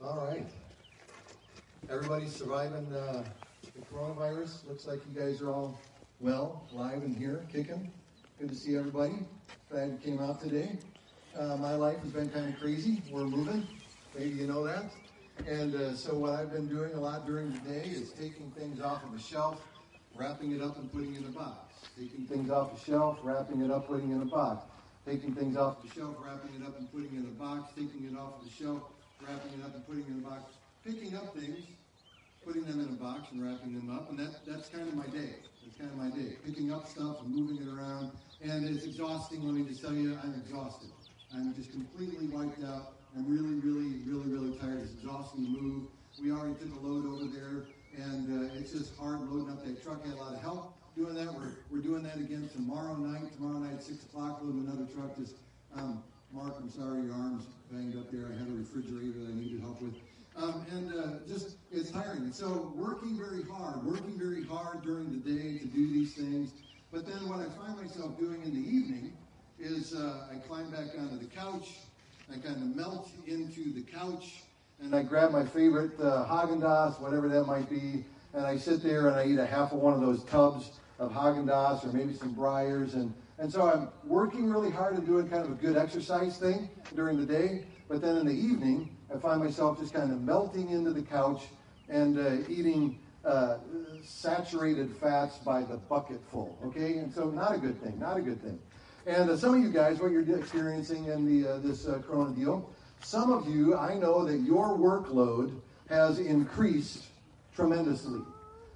All right. Everybody's surviving uh, the coronavirus. Looks like you guys are all well, live and here, kicking. Good to see everybody. Glad you came out today. Uh, my life has been kind of crazy. We're moving. Maybe you know that. And uh, so what I've been doing a lot during the day is taking things off of a shelf, wrapping it up and putting it in a box. Taking things off the shelf, wrapping it up, putting it in a box. Taking things off the shelf, wrapping it up and putting it in a box. Taking it off the shelf, wrapping it up and putting it in a box. Picking up things, putting them in a box and wrapping them up. And that, that's kind of my day. That's kind of my day. Picking up stuff and moving it around. And it's exhausting. Let me just tell you, I'm exhausted. I'm just completely wiped out. I'm really, really, really, really tired. It's exhausting to move. We already took a load over there, and uh, it's just hard loading up that truck. I had a lot of help doing that. We're, we're doing that again tomorrow night. Tomorrow night at 6 o'clock, loading another truck. Just, um, Mark, I'm sorry, your arm's banged up there. I had a refrigerator that I needed help with. Um, and uh, just, it's tiring. So, working very hard, working very hard during the day to do these things. But then, what I find myself doing in the evening is uh, I climb back onto the couch I kind of melt into the couch and I grab my favorite uh, Haagen Dazs, whatever that might be, and I sit there and I eat a half of one of those tubs of Haagen Dazs or maybe some Breyers, and and so I'm working really hard and doing kind of a good exercise thing during the day, but then in the evening I find myself just kind of melting into the couch and uh, eating uh, saturated fats by the bucketful. Okay, and so not a good thing, not a good thing. And uh, some of you guys, what you're experiencing in the uh, this uh, Corona deal, some of you, I know that your workload has increased tremendously.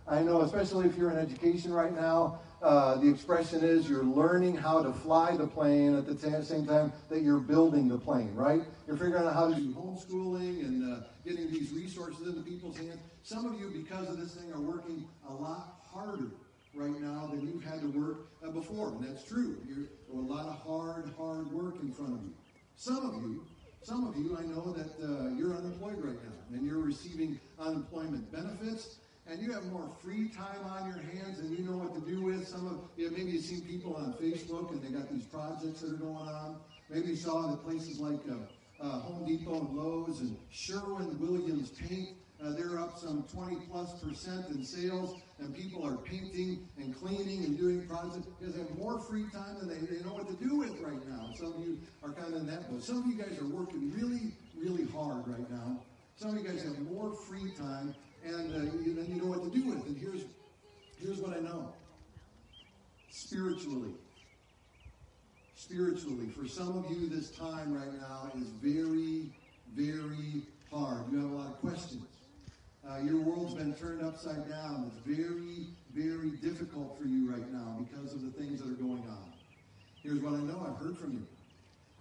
I know, especially if you're in education right now, uh, the expression is you're learning how to fly the plane at the t- same time that you're building the plane, right? You're figuring out how to do homeschooling and uh, getting these resources into people's hands. Some of you, because of this thing, are working a lot harder right now than you've had to work uh, before. And that's true. You're, a lot of hard, hard work in front of you. Some of you, some of you, I know that uh, you're unemployed right now and you're receiving unemployment benefits and you have more free time on your hands and you know what to do with. Some of you, maybe you've seen people on Facebook and they got these projects that are going on. Maybe you saw that places like uh, uh, Home Depot and Lowe's and Sherwin Williams Paint uh, they're up some 20 plus percent in sales, and people are painting and cleaning and doing projects because they have more free time than they, they know what to do with right now. Some of you are kind of in that boat. Some of you guys are working really, really hard right now. Some of you guys have more free time, and uh, you, you know what to do with. And here's, here's what I know spiritually. Spiritually, for some of you, this time right now is very, very hard. You have a lot of questions. Uh, your world's been turned upside down. It's very, very difficult for you right now because of the things that are going on. Here's what I know I've heard from you.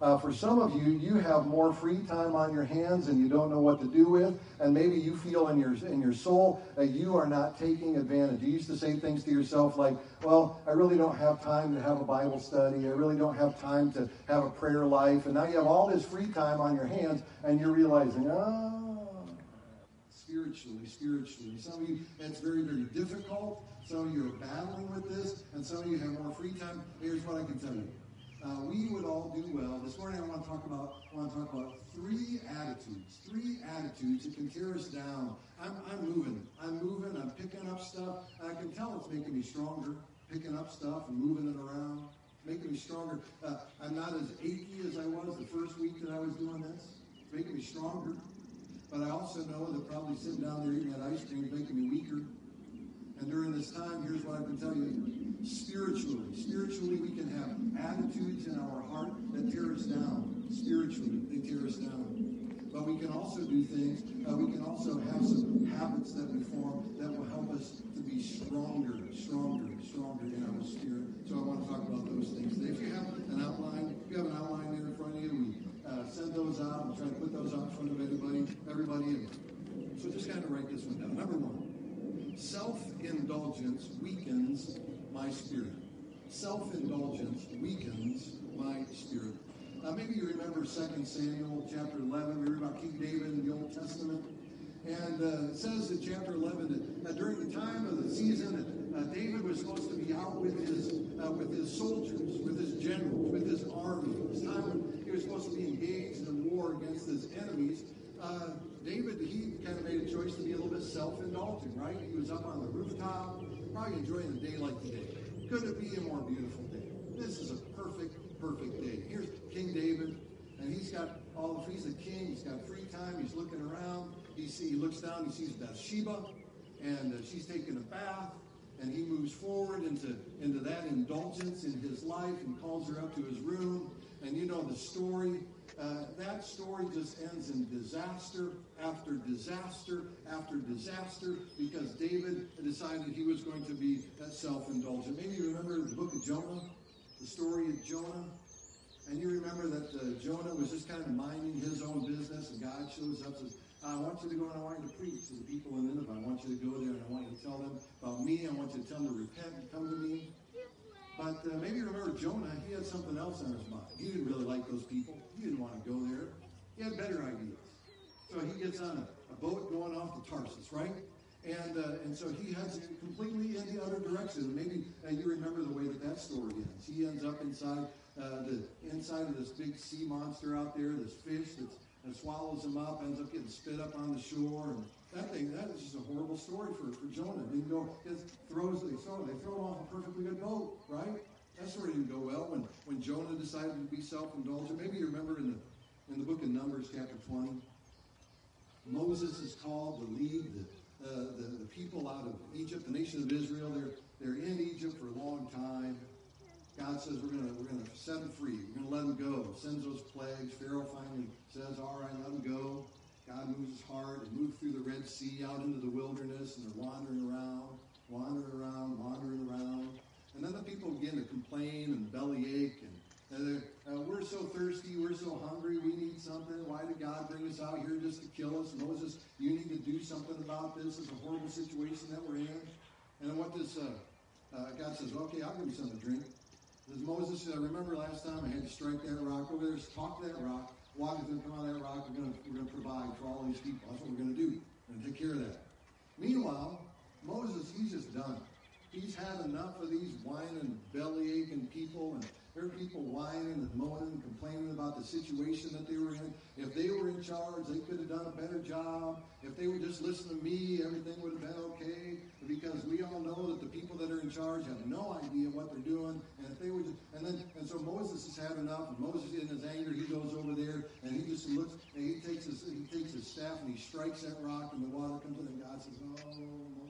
Uh, for some of you, you have more free time on your hands and you don't know what to do with, and maybe you feel in your in your soul that you are not taking advantage. You used to say things to yourself like, "Well, I really don't have time to have a Bible study. I really don't have time to have a prayer life." And now you have all this free time on your hands, and you're realizing, "Oh, spiritually, spiritually. Some of you, it's very, very difficult. Some of you are battling with this, and some of you have more free time. Here's what I can tell you. Uh, we would all do well. This morning I want to talk about I want to talk about three attitudes, three attitudes that can tear us down. I'm, I'm moving. I'm moving. I'm picking up stuff. I can tell it's making me stronger. Picking up stuff and moving it around, making me stronger. Uh, I'm not as achy as I was the first week that I was doing this. Making me stronger. But I also know that probably sitting down there eating that ice cream is making me weaker. And during this time, here's what I can tell you. Spiritually, spiritually, we can have attitudes in our heart that tear us down. Spiritually, they tear us down. But we can also do things, uh, we can also have some habits that we form that will help us to be stronger, stronger, stronger in our spirit. So I want to talk about those things. If you have an outline, if you have an outline there in front of you, we uh, send those out and try to put those out in front of everybody. Everybody. So just kind of write this one down. Number one, self-indulgence weakens my spirit. Self-indulgence weakens my spirit. Uh, maybe you remember 2 Samuel chapter 11. We read about King David in the Old Testament. And uh, it says in chapter 11 that uh, during the time of the season, uh, David was supposed to be out with his uh, with his soldiers, with his generals, with his army. It was time when he was supposed to be engaged in war against his enemies. David, he kind of made a choice to be a little bit self-indulgent, right? He was up on the rooftop, probably enjoying the day like today. Could it be a more beautiful day? This is a perfect, perfect day. Here's King David, and he's got all the, he's the king, he's got free time, he's looking around, he, see, he looks down, he sees Bathsheba, and uh, she's taking a bath, and he moves forward into, into that indulgence in his life and calls her up to his room. And you know the story. Uh, that story just ends in disaster after disaster after disaster because David decided he was going to be self indulgent. Maybe you remember the book of Jonah, the story of Jonah. And you remember that uh, Jonah was just kind of minding his own business, and God shows up and says, I want you to go and I want you to preach to the people in Nineveh. I want you to go there and I want you to tell them about me. I want you to tell them to repent and come to me. But uh, maybe you remember Jonah, he had something else on his mind. He didn't really like those people. He didn't want to go there. He had better ideas. So he gets on a, a boat going off to Tarsus, right? And, uh, and so he heads completely in the other direction. Maybe uh, you remember the way that that story ends. He ends up inside uh, the inside of this big sea monster out there, this fish that's and swallows him up, ends up getting spit up on the shore. And that thing, that is just a horrible story for, for Jonah. Didn't go, throws, they throw, they throw off a perfectly good boat, right? That story didn't go well when, when Jonah decided to be self-indulgent. Maybe you remember in the, in the book of Numbers, chapter 20, Moses is called to lead the, uh, the, the people out of Egypt, the nation of Israel. They're, they're in Egypt for a long time. God says we're going we're gonna set them free. We're going to let them go. Sends those plagues. Pharaoh finally says, all right, let them go. God moves his heart. They move through the Red Sea out into the wilderness, and they're wandering around, wandering around, wandering around. And then the people begin to complain and bellyache, and, and uh, we're so thirsty, we're so hungry, we need something. Why did God bring us out here just to kill us? Moses, you need to do something about this. It's a horrible situation that we're in. And then what does uh, uh, God says? Okay, I'll give you something to drink. As Moses said, remember last time I had to strike that rock over there, talk to that rock. Water's going to come out of that rock. We're going we're to provide for all these people. That's what we're going to do. We're going to take care of that. Meanwhile, Moses, he's just done. He's had enough of these whining, belly aching people and there are people whining and moaning and complaining about the situation that they were in. If they were in charge, they could have done a better job. If they would just listen to me, everything would have been okay. Because we all know that the people that are in charge have no idea what they're doing. And if they would, and then, and so Moses has had enough. And Moses, in his anger, he goes over there and he just looks and he takes his he takes his staff and he strikes that rock and the water comes in. And God says, "Oh,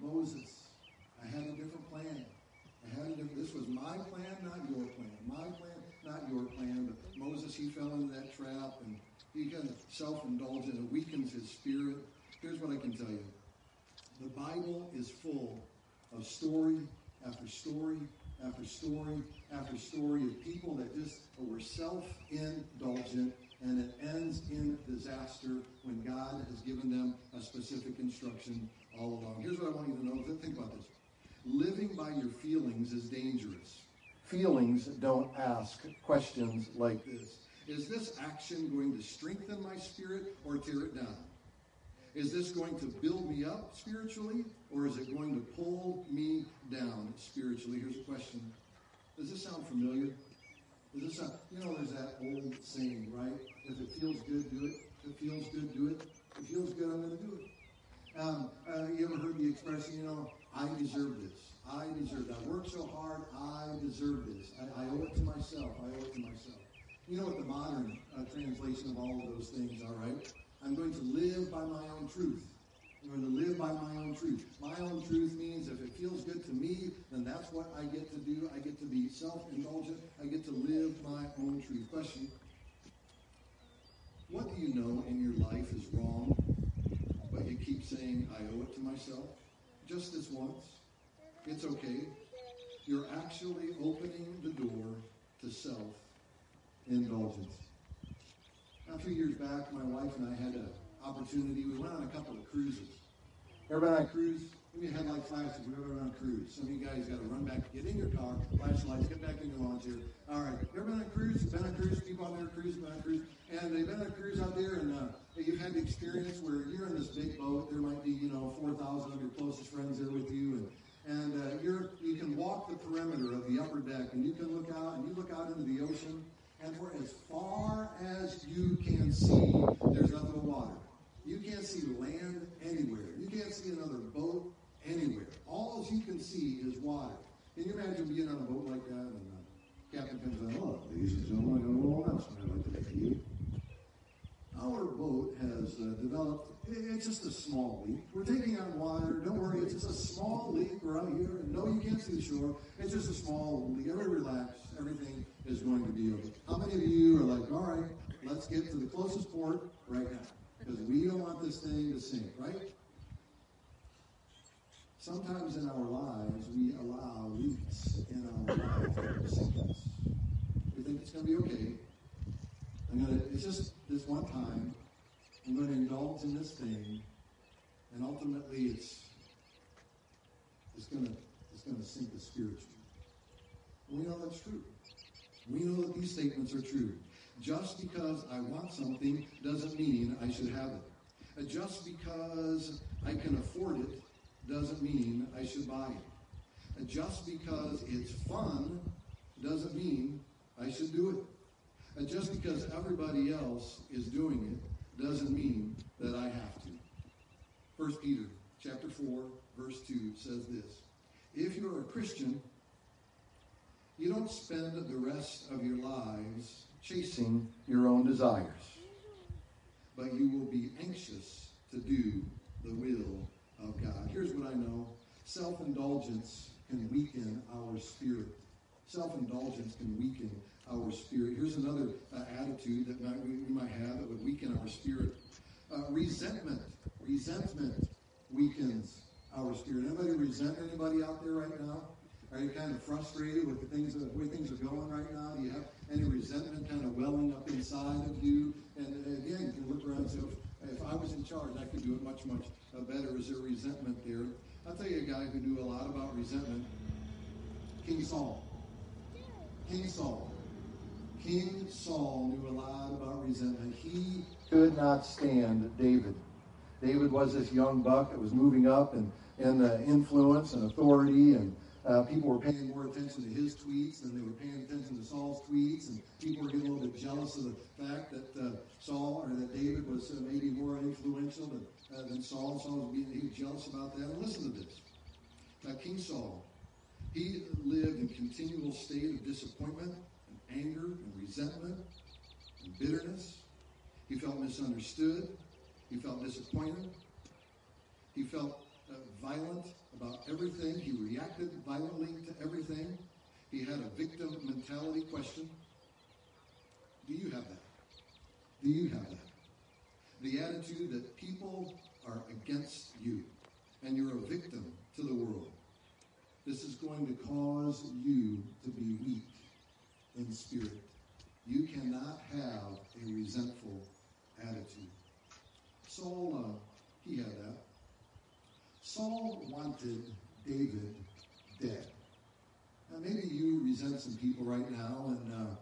Moses, I had a different plan." I had this was my plan, not your plan. My plan, not your plan. But Moses, he fell into that trap and he kind of self-indulgent. It weakens his spirit. Here's what I can tell you. The Bible is full of story after story after story after story of people that just were self-indulgent and it ends in disaster when God has given them a specific instruction all along. Here's what I want you to know. Think about this. Living by your feelings is dangerous. Feelings don't ask questions like this. Is this action going to strengthen my spirit or tear it down? Is this going to build me up spiritually or is it going to pull me down spiritually? Here's a question. Does this sound familiar? Does this sound, you know, there's that old saying, right? If it feels good, do it. If it feels good, do it. If it feels good, I'm going to do it. Um, uh, you ever heard the expression, you know, I deserve this. I deserve it. I worked so hard. I deserve this. I, I, owe it to myself. I owe it to myself. You know what the modern uh, translation of all of those things are, right? I'm going to live by my own truth. I'm going to live by my own truth. My own truth means if it feels good to me, then that's what I get to do. I get to be self-indulgent. I get to live my own truth. Question. What do you know in your life is wrong, you keep saying, I owe it to myself? just this once. It's okay. You're actually opening the door to self indulgence. Now, a few years back, my wife and I had an opportunity. We went on a couple of cruises. Ever been on a cruise? We had like flashes. We were on a cruise. Some of you guys got to run back, get in your car, flashlights, get back in your chair. All right. You ever been on a cruise? Been on a cruise? People on their cruise, been on a cruise. And they've been on a cruise out there, and uh, you've had the experience where you're in this big boat. There might be, you know, 4,000 of your closest friends there with you, and and uh, you're you can walk the perimeter of the upper deck, and you can look out, and you look out into the ocean, and for as far as you can see, there's nothing but water. You can't see land anywhere. You can't see another boat anywhere. All you can see is water. Can you imagine being on a boat like that and the captain comes on, oh, and gentlemen, I a little announcement I'd like to make you. Our boat has uh, developed, it's just a small leak. We're taking on water. Don't worry, it's just a small leak. We're out here, and no, you can't see the shore. It's just a small leak. Everybody relax. Everything is going to be okay. How many of you are like, all right, let's get to the closest port right now? Because we don't want this thing to sink, right? Sometimes in our lives, we allow leaks in our life to sink us. We think it's going to be okay. I'm going to, it's just this one time. I'm going to indulge in this thing, and ultimately, it's it's going to it's going to sink us spiritually. We know that's true. We know that these statements are true. Just because I want something doesn't mean I should have it. Just because I can afford it doesn't mean I should buy it. Just because it's fun doesn't mean I should do it. Just because everybody else is doing it doesn't mean that I have to. First Peter chapter 4, verse 2 says this. If you're a Christian, you don't spend the rest of your lives chasing your own desires, but you will be anxious to do the will of God. Here's what I know self indulgence can weaken our spirit. Self indulgence can weaken our spirit. Here's another uh, attitude that might, we, might have that would weaken our spirit. Uh, resentment. Resentment weakens our spirit. Anybody resent anybody out there right now? Are you kind of frustrated with the things, the way things are going right now? Do you have any resentment kind of welling up inside of you? And again, you can look around and say, if I was in charge, I could do it much, much better. Is there resentment there? I'll tell you a guy who knew a lot about resentment King Saul. King Saul. King Saul knew a lot about resentment. He could not stand David. David was this young buck that was moving up and in influence and authority and uh, people were paying more attention to his tweets than they were paying attention to Saul's tweets, and people were getting a little bit jealous of the fact that uh, Saul or that David was uh, maybe more influential than, uh, than Saul. Saul was being he was jealous about that. And listen to this: now, King Saul, he lived in continual state of disappointment and anger and resentment and bitterness. He felt misunderstood. He felt disappointed. He felt uh, violent about everything. He reacted violently to everything. He had a victim mentality question. Do you have that? Do you have that? The attitude that people are against you and you're a victim to the world. This is going to cause you to be weak in spirit. You cannot have a resentful attitude. Saul, uh, he had that. Saul wanted David dead. Now, maybe you resent some people right now, and, uh,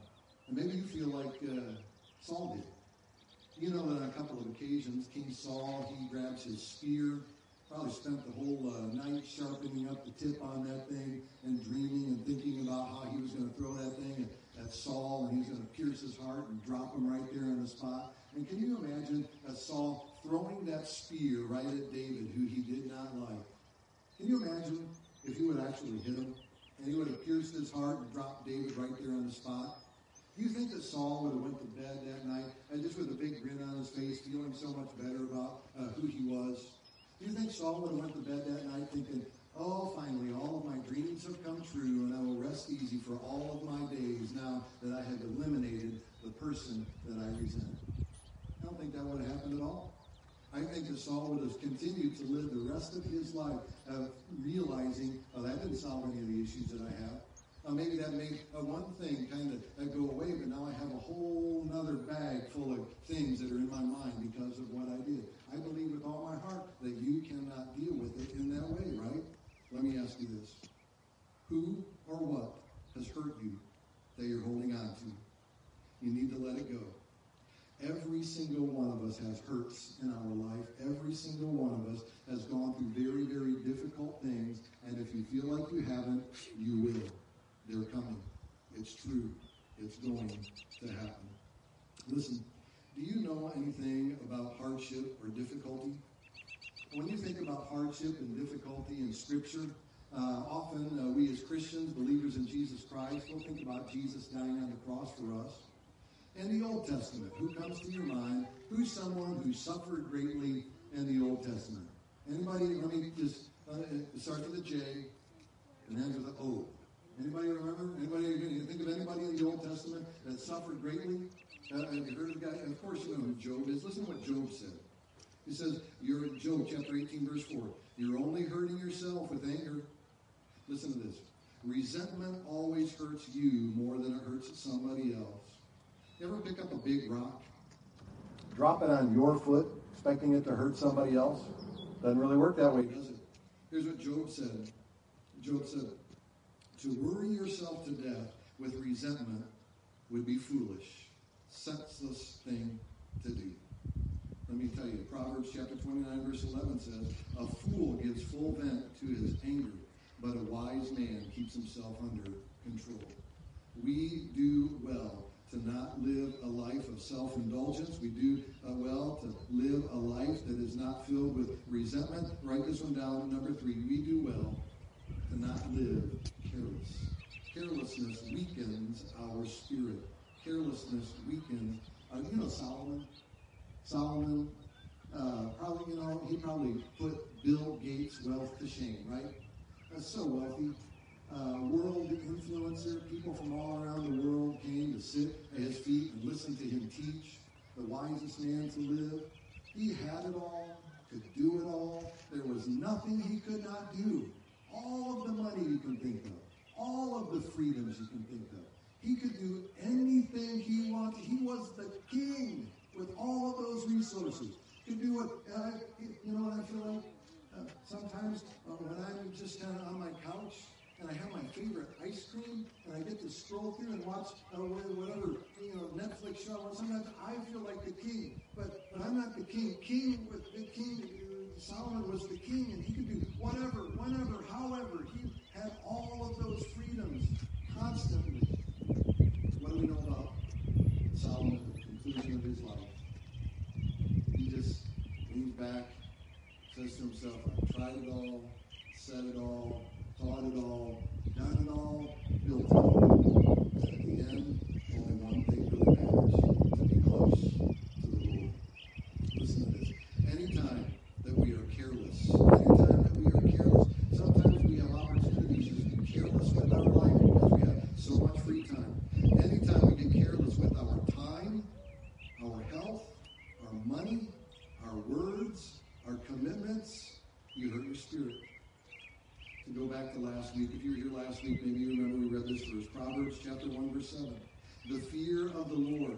and maybe you feel like uh, Saul did. You know that on a couple of occasions, King Saul, he grabs his spear, probably spent the whole uh, night sharpening up the tip on that thing and dreaming and thinking about how he was going to throw that thing at, at Saul and he's going to pierce his heart and drop him right there on the spot. And can you imagine a Saul throwing that spear right at David, who he did not like? Can you imagine if he would actually hit him and he would have pierced his heart and dropped David right there on the spot? Do you think that Saul would have went to bed that night and just with a big grin on his face, feeling so much better about uh, who he was? Do you think Saul would have went to bed that night thinking, Oh, finally, all of my dreams have come true, and I will rest easy for all of my days now that I have eliminated the person that I resent. Don't think that would have happened at all. I think that Saul would have continued to live the rest of his life uh, realizing, oh, that didn't solve any of the issues that I have. Uh, maybe that made uh, one thing kind of uh, go away, but now I have a whole other bag full of things that are in my mind because of what I did. I believe with all my heart that you cannot deal with it in that way, right? Let me ask you this. Who or what has hurt you that you're holding on to? You need to let it go. Every single one of us has hurts in our life. Every single one of us has gone through very, very difficult things. And if you feel like you haven't, you will. They're coming. It's true. It's going to happen. Listen, do you know anything about hardship or difficulty? when you think about hardship and difficulty in Scripture, uh, often uh, we as Christians, believers in Jesus Christ, will think about Jesus dying on the cross for us. In the Old Testament, who comes to your mind? Who's someone who suffered greatly in the Old Testament? Anybody? Let me just uh, it starts with a J and ends with an O. Anybody remember? Anybody you think of anybody in the Old Testament that suffered greatly? Uh, have you heard of guy? Of course you know who Job is. Listen to what Job said. He says, "You're Job chapter 18, verse 4. You're only hurting yourself with anger." Listen to this. Resentment always hurts you more than it hurts somebody else. Ever pick up a big rock, drop it on your foot, expecting it to hurt somebody else? Doesn't really work that way, does it? Here's what Job said. Job said, To worry yourself to death with resentment would be foolish, senseless thing to do. Let me tell you, Proverbs chapter 29, verse 11 says, A fool gives full vent to his anger, but a wise man keeps himself under control. We do well to not live a life of self indulgence. We do uh, well to live a life that is not filled with resentment. Write this one down. Number three, we do well to not live careless. Carelessness weakens our spirit. Carelessness weakens. Uh, you know Solomon. Solomon, uh, probably you know he probably put Bill Gates' wealth to shame, right? That's so wealthy uh, world influencer. People from all around the world came to sit at his feet and listen to him teach. The wisest man to live. He had it all, could do it all. There was nothing he could not do. All of the money you can think of, all of the freedoms you can think of. He could do anything he wanted. He was the king with all of those resources. Could do what, Uh, you know what I feel like? Uh, sometimes uh, when I'm just kind of on my couch and I have my favorite ice cream, and I get to stroll through and watch uh, whatever you know Netflix show. And sometimes I feel like the king, but but I'm not the king. King with the king. Solomon was the king, and he could do whatever, whenever, however. He had all of those freedoms constantly. What do we know about Solomon at the conclusion of his life? He just leans back, says to himself, "I've tried it all, said it all." Taught it all, done it all, built it all. And at the end, only one thing really matters to be close to the Lord. Listen to this. Anytime that we are careless, anytime that we are careless, sometimes we have opportunities to be careless with our life because we have so much free time. Anytime we get careless with our time, our health, our money, our words, our commitments, you hurt your spirit to go back to last week. If you were here last week, maybe you remember we read this verse. Proverbs chapter 1, verse 7. The fear of the Lord,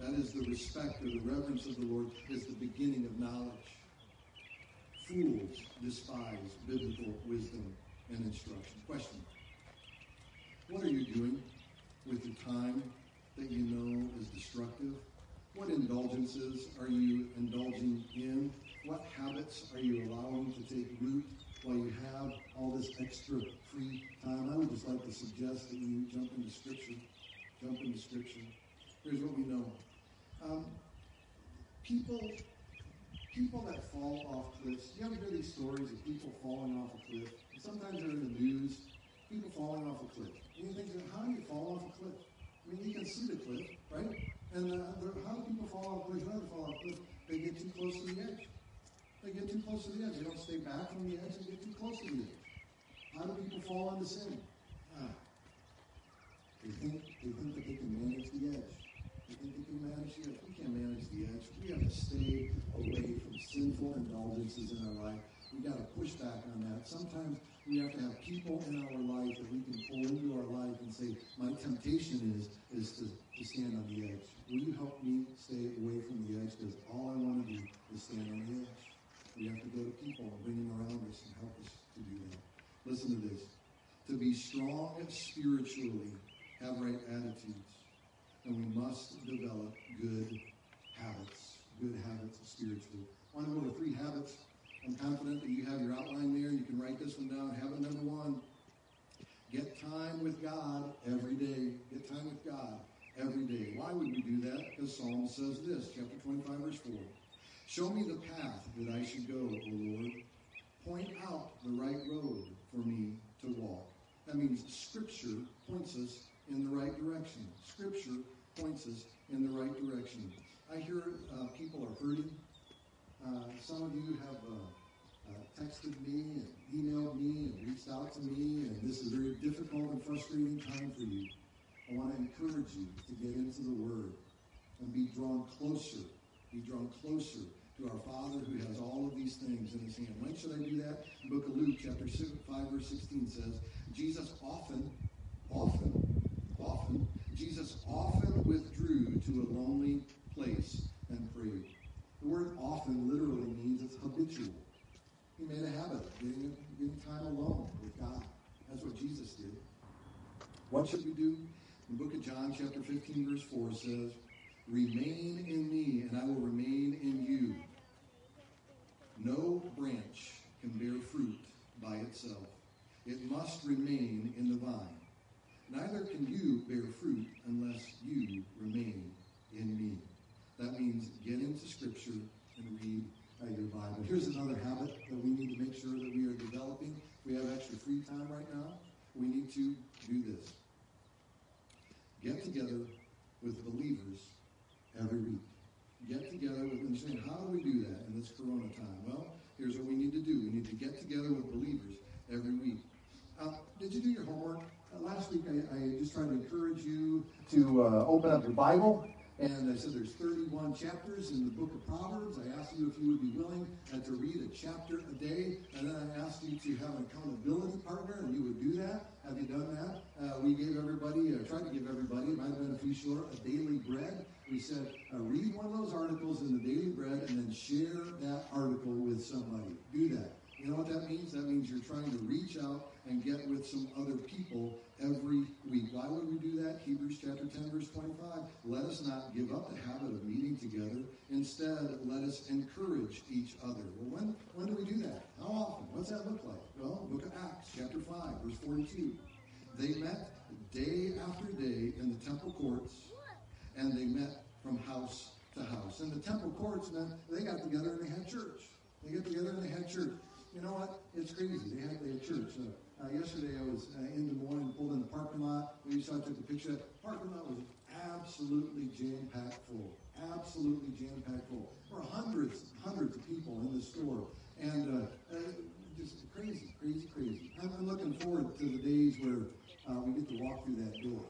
that is the respect or the reverence of the Lord, is the beginning of knowledge. Fools despise biblical wisdom and instruction. Question. What are you doing with your time that you know is destructive? What indulgences are you indulging in? What habits are you allowing to take root extra free time, I would just like to suggest that you jump into Scripture. Jump into Scripture. Here's what we know. Um, people, people that fall off cliffs. You ever hear these stories of people falling off a cliff? Sometimes they're in the news. People falling off a cliff. And you think, how do you fall off a cliff? I mean, you can see the cliff, right? And uh, how do people fall off a cliff? How do they fall off a cliff? They get too close to the edge. They get too close to the edge. They don't stay back from the edge. They get too close to the edge. How do people fall into sin? Ah, they think they think that they can manage the edge. They think they can manage the edge. We can't manage the edge. We have to stay away from sinful indulgences in our life. We got to push back on that. Sometimes we have to have people in our life that we can pull into our life and say, "My temptation is is to, to stand on the edge. Will you help me stay away from the edge? Because all I want to do is stand on the edge." We have to go to people and bring them around us and help us to do that. Listen to this. To be strong spiritually, have right attitudes. And we must develop good habits. Good habits spiritually. I want to go over three habits. I'm confident that you have your outline there. You can write this one down. Habit number one get time with God every day. Get time with God every day. Why would we do that? Because Psalm says this, chapter 25, verse 4. Show me the path that I should go, O Lord. Point out the right road for me to walk. That means Scripture points us in the right direction. Scripture points us in the right direction. I hear uh, people are hurting. Uh, some of you have uh, uh, texted me and emailed me and reached out to me, and this is a very difficult and frustrating time for you. I want to encourage you to get into the Word and be drawn closer, be drawn closer to our Father who has all of these things in his hand. When should I do that? The book of Luke, chapter 5, verse 16 says, Jesus often, often, often, Jesus often withdrew to a lonely place and prayed. The word often literally means it's habitual. He made a habit of getting, getting time alone with God. That's what Jesus did. What should we do? The book of John, chapter 15, verse 4 says, Remain in me, and I will remain in you. No branch can bear fruit by itself. It must remain in the vine. Neither can you bear fruit unless you remain in me. That means get into Scripture and read uh, your Bible. Here's another habit that we need to make sure that we are developing. We have extra free time right now. We need to do this. Get together with believers every week. Get together with them saying, how do we do that in this corona time? Well, here's what we need to do. We need to get together with believers every week. Uh, did you do your homework? Uh, last week I, I, just tried to encourage you to uh, open up your Bible and I said there's 31 chapters in the book of Proverbs. I asked you if you would be willing uh, to read a chapter a day. And then I asked you to have an accountability partner, and you would do that. Have you done that? Uh, we gave everybody, uh, tried to give everybody, it might have been a few short, a daily bread. We said, uh, read one of those articles in the daily bread and then share that article with somebody. Do that. You know what that means? That means you're trying to reach out and get with some other people every week. Why would we do that? Hebrews chapter 10, verse 25. Let us not give up the habit of meeting together. Instead, let us encourage each other. Well, when, when do we do that? How often? What's that look like? Well, book of Acts, chapter 5, verse 42. They met day after day in the temple courts, and they met from house to house. And the temple courts meant they got together and they had church. They got together and they had church. You know what? It's crazy. They had, they had church. Uh, yesterday I was uh, in Des Moines, pulled in the parking lot. We saw took the picture. The parking lot was absolutely jam-packed full. Absolutely jam-packed full. There were hundreds, hundreds of people in the store. And uh, uh, just crazy, crazy, crazy. I'm, I'm, looking forward to the days where uh, we get to walk through that door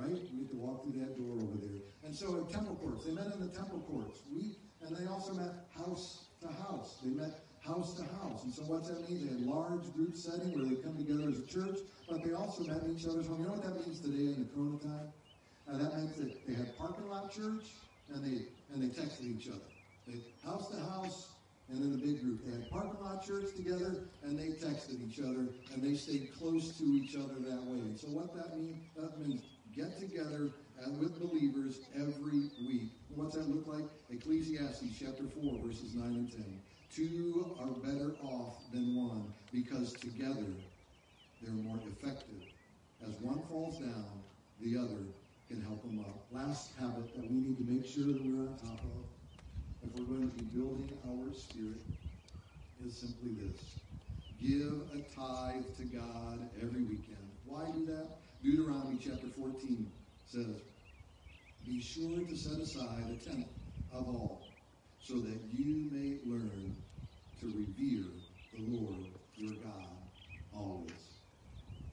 right? We to walk through that door over there. And so at temple courts, they met in the temple courts. We and they also met house to house. They met house to house. And so what's that mean? They had large group setting where they come together as a church, but they also met in each other's home. You know what that means today in the Corona time? Uh, that meant that they had parking lot church and they and they texted each other. They house to house and in the big group. They had parking lot church together and they texted each other and they stayed close to each other that way. And so what that means? That means get together with believers every week. What's that look like? Ecclesiastes chapter 4, verses 9 and 10. Two are better off than one because together they're more effective. As one falls down, the other can help them up. Last habit that we need to make sure that we're on top of, if we're going to be building our spirit, is simply this. Give a tithe to God every weekend. Why do that? Deuteronomy chapter 14 says, Be sure to set aside a tenth of all so that you may learn to revere the Lord your God always.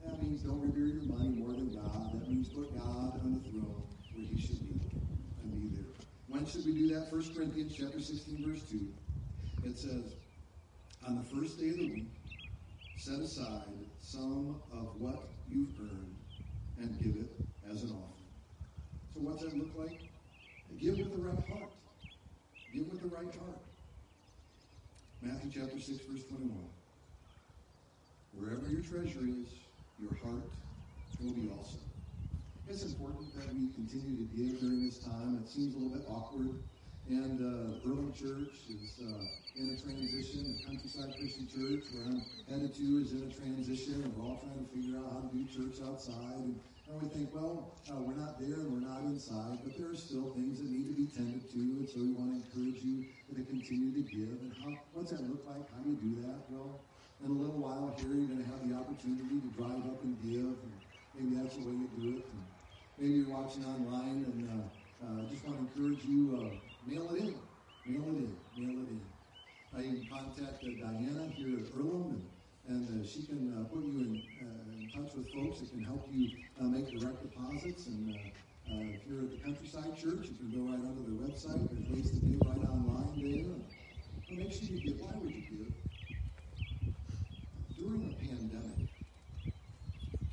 That means don't revere your money more than God. That means put God on the throne where he should be and be there. When should we do that? 1 Corinthians chapter 16, verse 2. It says, On the first day of the week, set aside some of what you've earned and give it as an offering. So what's that look like? Give with the right heart. Give with the right heart. Matthew chapter 6, verse 21. Wherever your treasure is, your heart will be also. It's important that we continue to give during this time. It seems a little bit awkward. And uh, Earlham Church is uh, in a transition. The Countryside Christian Church, where I'm headed to, is in a transition. We're all trying to figure out how to do church outside. And, And we think, well, uh, we're not there and we're not inside, but there are still things that need to be tended to, and so we want to encourage you to continue to give. And how, what's that look like? How do you do that? Well, in a little while here, you're going to have the opportunity to drive up and give, and maybe that's the way you do it. And maybe you're watching online, and uh, uh, just want to encourage you, uh, mail it in, mail it in, mail it in. You can contact Diana here at Earlham, and, and uh, she can uh, put you in, uh, in touch with folks that can help you uh, make direct deposits. And uh, if you're at the Countryside Church, you can go right onto their website. There's ways to give right online there. And make sure you give. Why would you give? During the pandemic,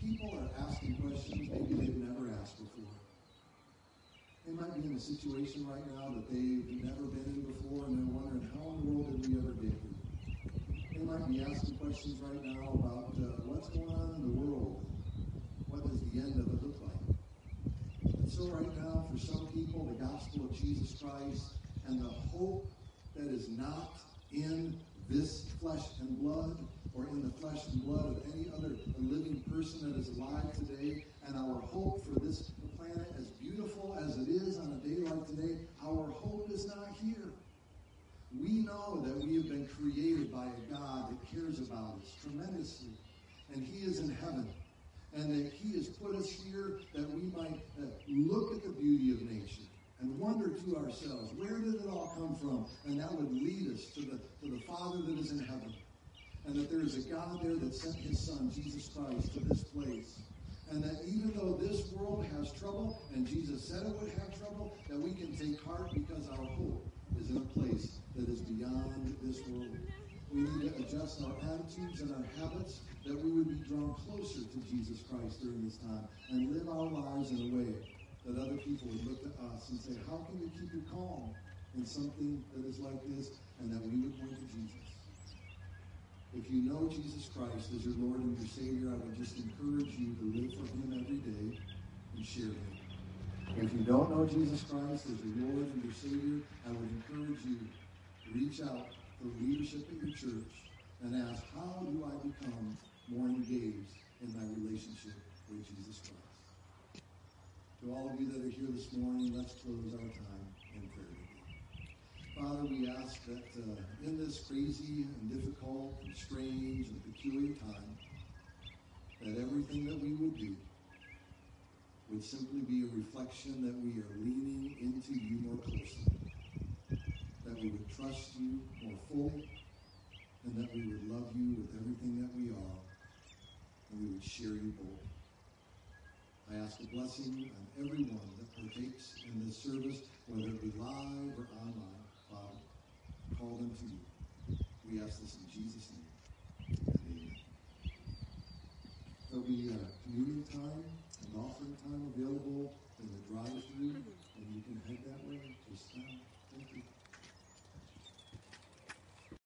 people are asking questions maybe they've never asked before. They might be in a situation right now that they've never been in before, and they're wondering, how in the world did we ever get here? They might be asking questions right now about uh, what's going on in the world. What does the end of it look like? And so, right now, for some people, the gospel of Jesus Christ and the hope that is not in this flesh and blood or in the flesh and blood of any other living person that is alive today, and our hope for this as it is on a day like today, our hope is not here. We know that we have been created by a God that cares about us tremendously, and He is in heaven, and that He has put us here that we might uh, look at the beauty of nature and wonder to ourselves, where did it all come from? And that would lead us to the, to the Father that is in heaven. And that there is a God there that sent his Son, Jesus Christ, to this place. And that even though this world has trouble, and Jesus said it would have trouble, that we can take heart because our hope is in a place that is beyond this world. We need to adjust our attitudes and our habits that we would be drawn closer to Jesus Christ during this time and live our lives in a way that other people would look at us and say, How can you keep your calm in something that is like this? And that we would point to Jesus. If you know Jesus Christ as your Lord and your Savior, I would just encourage you to live for Him every day and share Him. If you don't know Jesus Christ as your Lord and your Savior, I would encourage you to reach out the leadership at your church and ask, How do I become more engaged in my relationship with Jesus Christ? To all of you that are here this morning, let's close our time in prayer. Father, we ask that uh, in this crazy and difficult and strange and peculiar time, that everything that we would do would simply be a reflection that we are leaning into you more closely, that we would trust you more fully, and that we would love you with everything that we are, and we would share you boldly. I ask a blessing on everyone that partakes in this service, whether it be live or online. Father, call them to you. We ask this in Jesus' name. Amen. There'll be a communion time and offering time available in the drive-through, and you can head that way just now. Thank you.